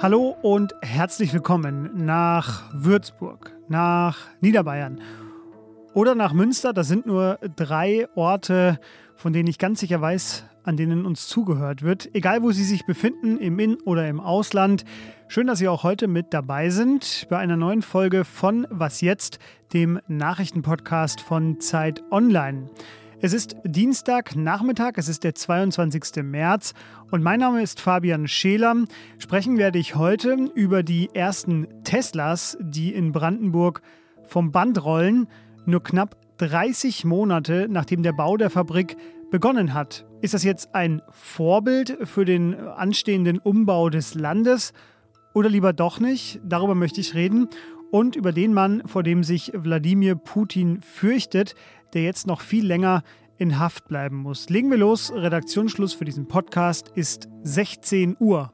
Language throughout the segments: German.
Hallo und herzlich willkommen nach Würzburg, nach Niederbayern oder nach Münster. Das sind nur drei Orte, von denen ich ganz sicher weiß, an denen uns zugehört wird. Egal, wo Sie sich befinden, im In- oder im Ausland. Schön, dass Sie auch heute mit dabei sind bei einer neuen Folge von Was jetzt, dem Nachrichtenpodcast von Zeit Online. Es ist Dienstagnachmittag, es ist der 22. März und mein Name ist Fabian Scheler. Sprechen werde ich heute über die ersten Teslas, die in Brandenburg vom Band rollen, nur knapp 30 Monate nachdem der Bau der Fabrik begonnen hat. Ist das jetzt ein Vorbild für den anstehenden Umbau des Landes oder lieber doch nicht? Darüber möchte ich reden und über den Mann, vor dem sich Wladimir Putin fürchtet, der jetzt noch viel länger in Haft bleiben muss. Legen wir los. Redaktionsschluss für diesen Podcast ist 16 Uhr.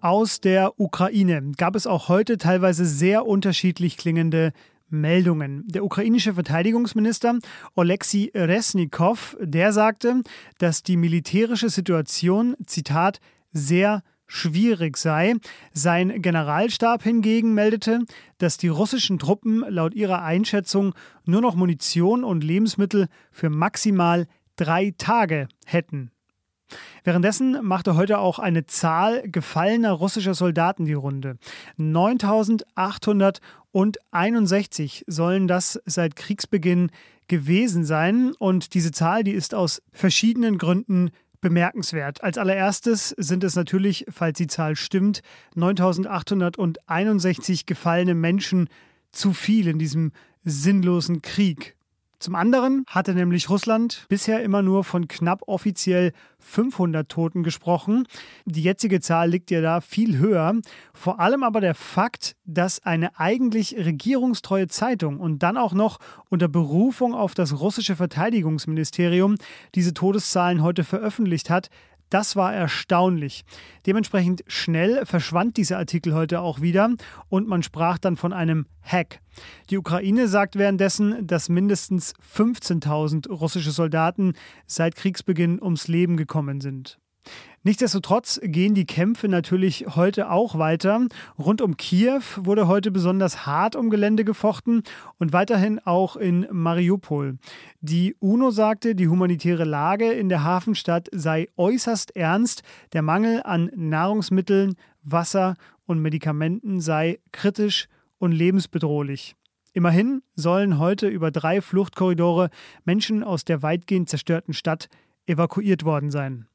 Aus der Ukraine gab es auch heute teilweise sehr unterschiedlich klingende Meldungen. Der ukrainische Verteidigungsminister Oleksiy Resnikow, der sagte, dass die militärische Situation, Zitat, sehr schwierig sei. Sein Generalstab hingegen meldete, dass die russischen Truppen laut ihrer Einschätzung nur noch Munition und Lebensmittel für maximal drei Tage hätten. Währenddessen machte heute auch eine Zahl gefallener russischer Soldaten die Runde. 9861 sollen das seit Kriegsbeginn gewesen sein und diese Zahl, die ist aus verschiedenen Gründen bemerkenswert. Als allererstes sind es natürlich, falls die Zahl stimmt, 9861 gefallene Menschen zu viel in diesem sinnlosen Krieg. Zum anderen hatte nämlich Russland bisher immer nur von knapp offiziell 500 Toten gesprochen. Die jetzige Zahl liegt ja da viel höher. Vor allem aber der Fakt, dass eine eigentlich regierungstreue Zeitung und dann auch noch unter Berufung auf das russische Verteidigungsministerium diese Todeszahlen heute veröffentlicht hat, das war erstaunlich. Dementsprechend schnell verschwand dieser Artikel heute auch wieder und man sprach dann von einem Hack. Die Ukraine sagt währenddessen, dass mindestens 15.000 russische Soldaten seit Kriegsbeginn ums Leben gekommen sind. Nichtsdestotrotz gehen die Kämpfe natürlich heute auch weiter. Rund um Kiew wurde heute besonders hart um Gelände gefochten und weiterhin auch in Mariupol. Die UNO sagte, die humanitäre Lage in der Hafenstadt sei äußerst ernst. Der Mangel an Nahrungsmitteln, Wasser und Medikamenten sei kritisch und lebensbedrohlich. Immerhin sollen heute über drei Fluchtkorridore Menschen aus der weitgehend zerstörten Stadt evakuiert worden sein.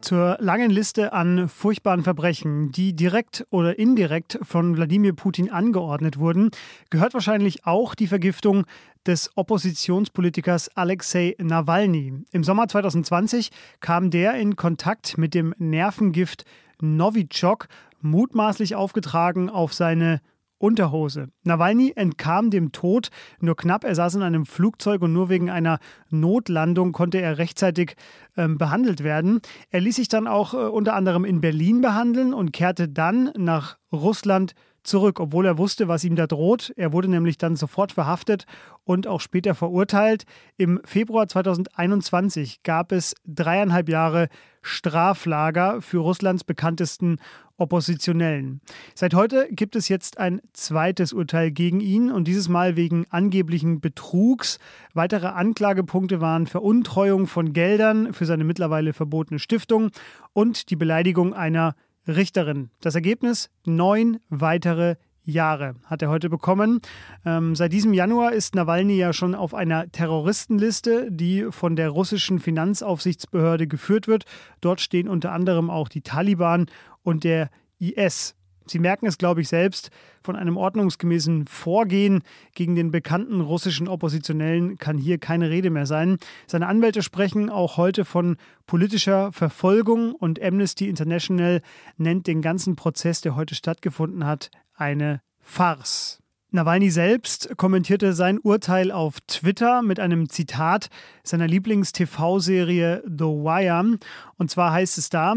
Zur langen Liste an furchtbaren Verbrechen, die direkt oder indirekt von Wladimir Putin angeordnet wurden, gehört wahrscheinlich auch die Vergiftung des Oppositionspolitikers Alexei Nawalny. Im Sommer 2020 kam der in Kontakt mit dem Nervengift Novichok, mutmaßlich aufgetragen auf seine Unterhose. Nawalny entkam dem Tod nur knapp. Er saß in einem Flugzeug und nur wegen einer Notlandung konnte er rechtzeitig ähm, behandelt werden. Er ließ sich dann auch äh, unter anderem in Berlin behandeln und kehrte dann nach Russland zurück, obwohl er wusste, was ihm da droht. Er wurde nämlich dann sofort verhaftet und auch später verurteilt. Im Februar 2021 gab es dreieinhalb Jahre Straflager für Russlands bekanntesten Oppositionellen. Seit heute gibt es jetzt ein zweites Urteil gegen ihn und dieses Mal wegen angeblichen Betrugs. Weitere Anklagepunkte waren Veruntreuung von Geldern für seine mittlerweile verbotene Stiftung und die Beleidigung einer Richterin. Das Ergebnis? Neun weitere Jahre hat er heute bekommen. Ähm, seit diesem Januar ist Nawalny ja schon auf einer Terroristenliste, die von der russischen Finanzaufsichtsbehörde geführt wird. Dort stehen unter anderem auch die Taliban und der IS. Sie merken es, glaube ich, selbst, von einem ordnungsgemäßen Vorgehen gegen den bekannten russischen Oppositionellen kann hier keine Rede mehr sein. Seine Anwälte sprechen auch heute von politischer Verfolgung und Amnesty International nennt den ganzen Prozess, der heute stattgefunden hat, eine Farce. Nawalny selbst kommentierte sein Urteil auf Twitter mit einem Zitat seiner Lieblings-TV-Serie The Wire. Und zwar heißt es da,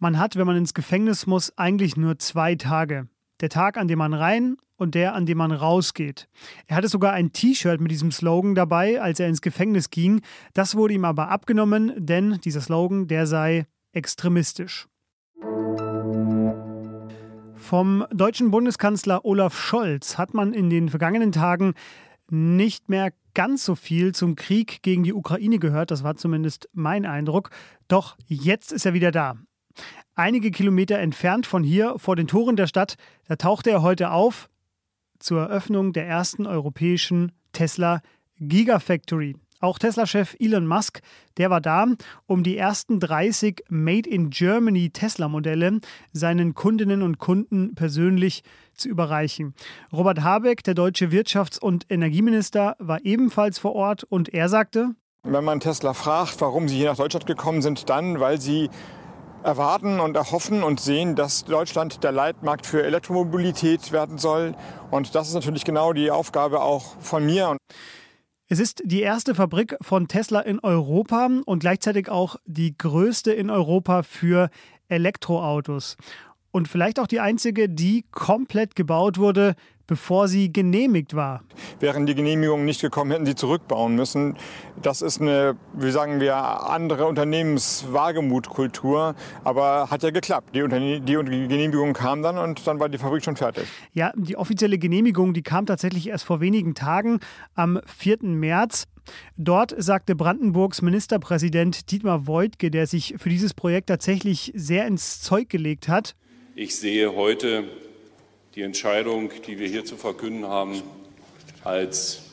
man hat, wenn man ins Gefängnis muss, eigentlich nur zwei Tage. Der Tag, an dem man rein und der, an dem man rausgeht. Er hatte sogar ein T-Shirt mit diesem Slogan dabei, als er ins Gefängnis ging. Das wurde ihm aber abgenommen, denn dieser Slogan, der sei extremistisch. Vom deutschen Bundeskanzler Olaf Scholz hat man in den vergangenen Tagen nicht mehr ganz so viel zum Krieg gegen die Ukraine gehört, das war zumindest mein Eindruck. Doch jetzt ist er wieder da. Einige Kilometer entfernt von hier, vor den Toren der Stadt, da tauchte er heute auf zur Eröffnung der ersten europäischen Tesla Gigafactory. Auch Tesla-Chef Elon Musk, der war da, um die ersten 30 Made in Germany Tesla-Modelle seinen Kundinnen und Kunden persönlich zu überreichen. Robert Habeck, der deutsche Wirtschafts- und Energieminister, war ebenfalls vor Ort und er sagte, wenn man Tesla fragt, warum sie hier nach Deutschland gekommen sind, dann, weil sie erwarten und erhoffen und sehen, dass Deutschland der Leitmarkt für Elektromobilität werden soll. Und das ist natürlich genau die Aufgabe auch von mir. Es ist die erste Fabrik von Tesla in Europa und gleichzeitig auch die größte in Europa für Elektroautos. Und vielleicht auch die einzige, die komplett gebaut wurde, bevor sie genehmigt war. Wären die Genehmigungen nicht gekommen, hätten sie zurückbauen müssen. Das ist eine, wie sagen wir, andere Unternehmenswagemutkultur. Aber hat ja geklappt. Die, Unterne die Genehmigung kam dann und dann war die Fabrik schon fertig. Ja, die offizielle Genehmigung, die kam tatsächlich erst vor wenigen Tagen, am 4. März. Dort sagte Brandenburgs Ministerpräsident Dietmar Woidke, der sich für dieses Projekt tatsächlich sehr ins Zeug gelegt hat. Ich sehe heute die Entscheidung, die wir hier zu verkünden haben, als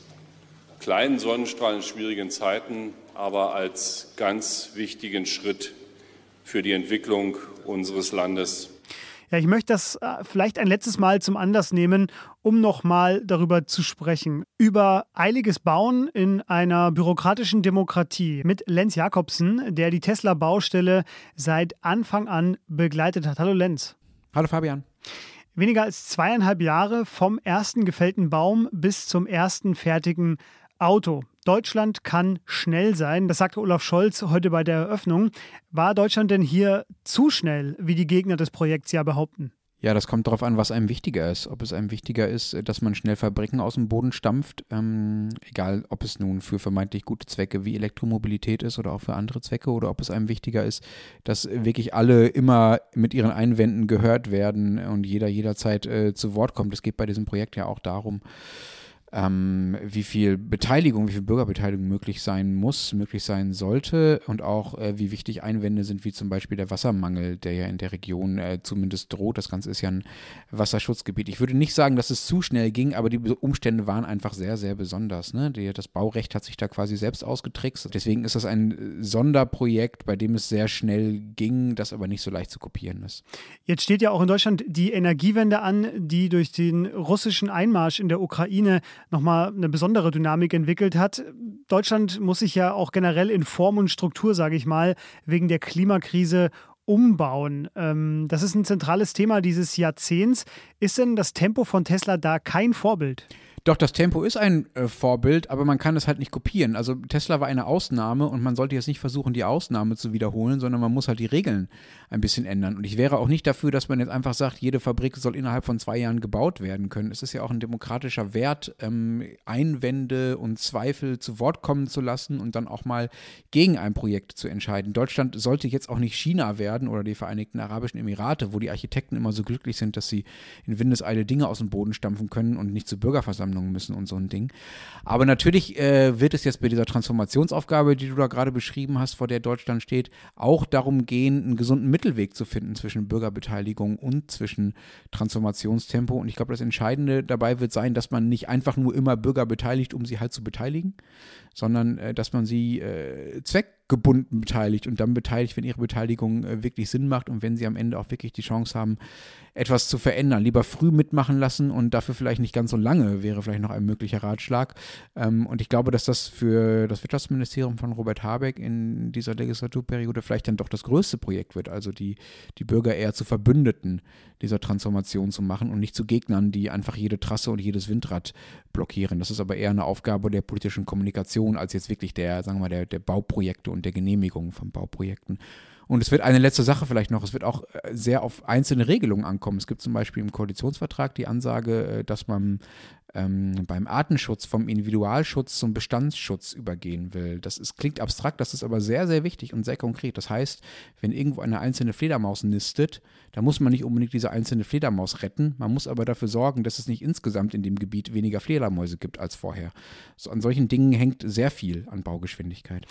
kleinen Sonnenstrahl in schwierigen Zeiten, aber als ganz wichtigen Schritt für die Entwicklung unseres Landes. Ja, ich möchte das äh, vielleicht ein letztes Mal zum Anlass nehmen, um nochmal darüber zu sprechen. Über eiliges Bauen in einer bürokratischen Demokratie mit Lenz Jakobsen, der die Tesla-Baustelle seit Anfang an begleitet hat. Hallo Lenz. Hallo Fabian. Weniger als zweieinhalb Jahre vom ersten gefällten Baum bis zum ersten fertigen Auto. Deutschland kann schnell sein, das sagte Olaf Scholz heute bei der Eröffnung. War Deutschland denn hier zu schnell, wie die Gegner des Projekts ja behaupten? Ja, das kommt darauf an, was einem wichtiger ist. Ob es einem wichtiger ist, dass man schnell Fabriken aus dem Boden stampft, ähm, egal ob es nun für vermeintlich gute Zwecke wie Elektromobilität ist oder auch für andere Zwecke, oder ob es einem wichtiger ist, dass wirklich alle immer mit ihren Einwänden gehört werden und jeder jederzeit äh, zu Wort kommt. Es geht bei diesem Projekt ja auch darum, ähm, wie viel Beteiligung, wie viel Bürgerbeteiligung möglich sein muss, möglich sein sollte und auch äh, wie wichtig Einwände sind, wie zum Beispiel der Wassermangel, der ja in der Region äh, zumindest droht. Das Ganze ist ja ein Wasserschutzgebiet. Ich würde nicht sagen, dass es zu schnell ging, aber die Umstände waren einfach sehr, sehr besonders. Ne? Die, das Baurecht hat sich da quasi selbst ausgetrickst. Deswegen ist das ein Sonderprojekt, bei dem es sehr schnell ging, das aber nicht so leicht zu kopieren ist. Jetzt steht ja auch in Deutschland die Energiewende an, die durch den russischen Einmarsch in der Ukraine nochmal eine besondere Dynamik entwickelt hat. Deutschland muss sich ja auch generell in Form und Struktur, sage ich mal, wegen der Klimakrise umbauen. Ähm, das ist ein zentrales Thema dieses Jahrzehnts. Ist denn das Tempo von Tesla da kein Vorbild? Doch, das Tempo ist ein äh, Vorbild, aber man kann es halt nicht kopieren. Also Tesla war eine Ausnahme und man sollte jetzt nicht versuchen, die Ausnahme zu wiederholen, sondern man muss halt die Regeln ein bisschen ändern. Und ich wäre auch nicht dafür, dass man jetzt einfach sagt, jede Fabrik soll innerhalb von zwei Jahren gebaut werden können. Es ist ja auch ein demokratischer Wert, ähm, Einwände und Zweifel zu Wort kommen zu lassen und dann auch mal gegen ein Projekt zu entscheiden. Deutschland sollte jetzt auch nicht China werden oder die Vereinigten Arabischen Emirate, wo die Architekten immer so glücklich sind, dass sie in Windeseile Dinge aus dem Boden stampfen können und nicht zur Bürgerversammlung Verhandlungen müssen und so ein Ding. Aber natürlich äh, wird es jetzt bei dieser Transformationsaufgabe, die du da gerade beschrieben hast, vor der Deutschland steht, auch darum gehen, einen gesunden Mittelweg zu finden zwischen Bürgerbeteiligung und zwischen Transformationstempo. Und ich glaube, das Entscheidende dabei wird sein, dass man nicht einfach nur immer Bürger beteiligt, um sie halt zu beteiligen, sondern äh, dass man sie äh, zweckgebunden beteiligt und dann beteiligt, wenn ihre Beteiligung äh, wirklich Sinn macht und wenn sie am Ende auch wirklich die Chance haben, etwas zu verändern. Lieber früh mitmachen lassen und dafür vielleicht nicht ganz so lange wäre vielleicht noch ein möglicher Ratschlag. Ähm, und ich glaube, dass das für das Wirtschaftsministerium von Robert Habeck in dieser Legislaturperiode vielleicht dann doch das größte Projekt wird, also die, die Bürger eher zu Verbündeten dieser Transformation zu machen und nicht zu Gegnern, die einfach jede Trasse und jedes Windrad blockieren. Das ist aber eher eine Aufgabe der politischen Kommunikation als jetzt wirklich der, sagen wir mal, der, der Bauprojekte und der Genehmigung von Bauprojekten. Und es wird eine letzte Sache vielleicht noch, es wird auch äh, sehr auf einzelne Regelungen ankommen. Es gibt zum Beispiel im Koalitionsvertrag die Ansage, äh, dass man ähm, beim Artenschutz vom Individualschutz zum Bestandsschutz übergehen will. Das ist, klingt abstrakt, das ist aber sehr, sehr wichtig und sehr konkret. Das heißt, wenn irgendwo eine einzelne Fledermaus nistet, dann muss man nicht unbedingt diese einzelne Fledermaus retten. Man muss aber dafür sorgen, dass es nicht insgesamt in dem Gebiet weniger Fledermäuse gibt als vorher. So, an solchen Dingen hängt sehr viel an Baugeschwindigkeit.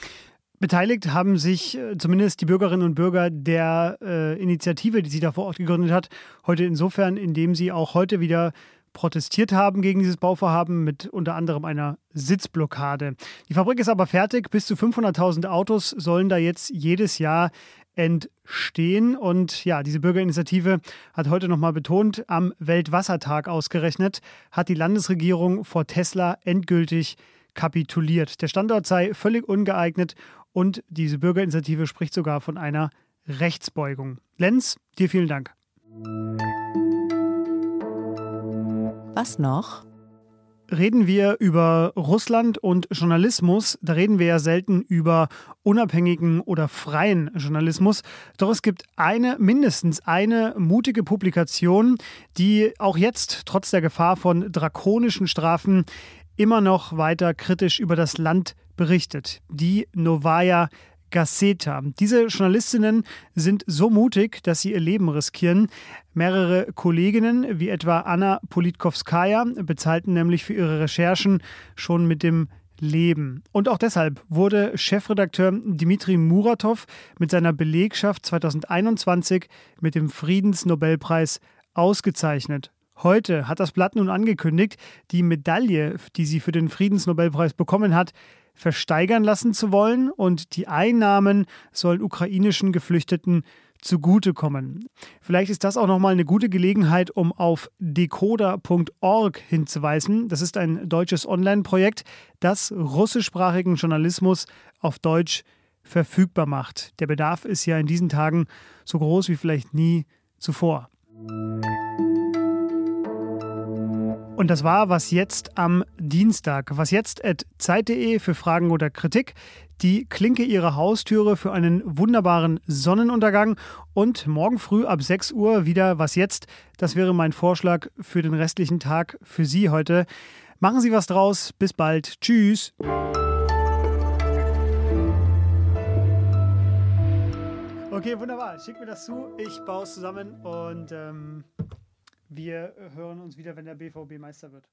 Beteiligt haben sich äh, zumindest die Bürgerinnen und Bürger der äh, Initiative, die sie da vor Ort gegründet hat, heute insofern, indem sie auch heute wieder protestiert haben gegen dieses Bauvorhaben mit unter anderem einer Sitzblockade. Die Fabrik ist aber fertig. Bis zu 500.000 Autos sollen da jetzt jedes Jahr entstehen. Und ja, diese Bürgerinitiative hat heute nochmal betont, am Weltwassertag ausgerechnet, hat die Landesregierung vor Tesla endgültig kapituliert. Der Standort sei völlig ungeeignet und diese Bürgerinitiative spricht sogar von einer Rechtsbeugung. Lenz, dir vielen Dank. Was noch? Reden wir über Russland und Journalismus, da reden wir ja selten über unabhängigen oder freien Journalismus. Doch es gibt eine, mindestens eine mutige Publikation, die auch jetzt, trotz der Gefahr von drakonischen Strafen, immer noch weiter kritisch über das Land berichtet. Die Novaya Gazeta. Diese Journalistinnen sind so mutig, dass sie ihr Leben riskieren. Mehrere Kolleginnen, wie etwa Anna Politkowskaja, bezahlten nämlich für ihre Recherchen schon mit dem Leben. Und auch deshalb wurde Chefredakteur Dmitri Muratov mit seiner Belegschaft 2021 mit dem Friedensnobelpreis ausgezeichnet. Heute hat das Blatt nun angekündigt, die Medaille, die sie für den Friedensnobelpreis bekommen hat, versteigern lassen zu wollen und die Einnahmen sollen ukrainischen Geflüchteten zugutekommen. Vielleicht ist das auch nochmal eine gute Gelegenheit, um auf decoder.org hinzuweisen. Das ist ein deutsches Online-Projekt, das russischsprachigen Journalismus auf Deutsch verfügbar macht. Der Bedarf ist ja in diesen Tagen so groß wie vielleicht nie zuvor. Und das war was jetzt am Dienstag. Was jetzt at zeit.de für Fragen oder Kritik. Die Klinke ihrer Haustüre für einen wunderbaren Sonnenuntergang. Und morgen früh ab 6 Uhr wieder was jetzt. Das wäre mein Vorschlag für den restlichen Tag für Sie heute. Machen Sie was draus. Bis bald. Tschüss. Okay, wunderbar. Schick mir das zu. Ich baue es zusammen und. Ähm wir hören uns wieder, wenn der BVB Meister wird.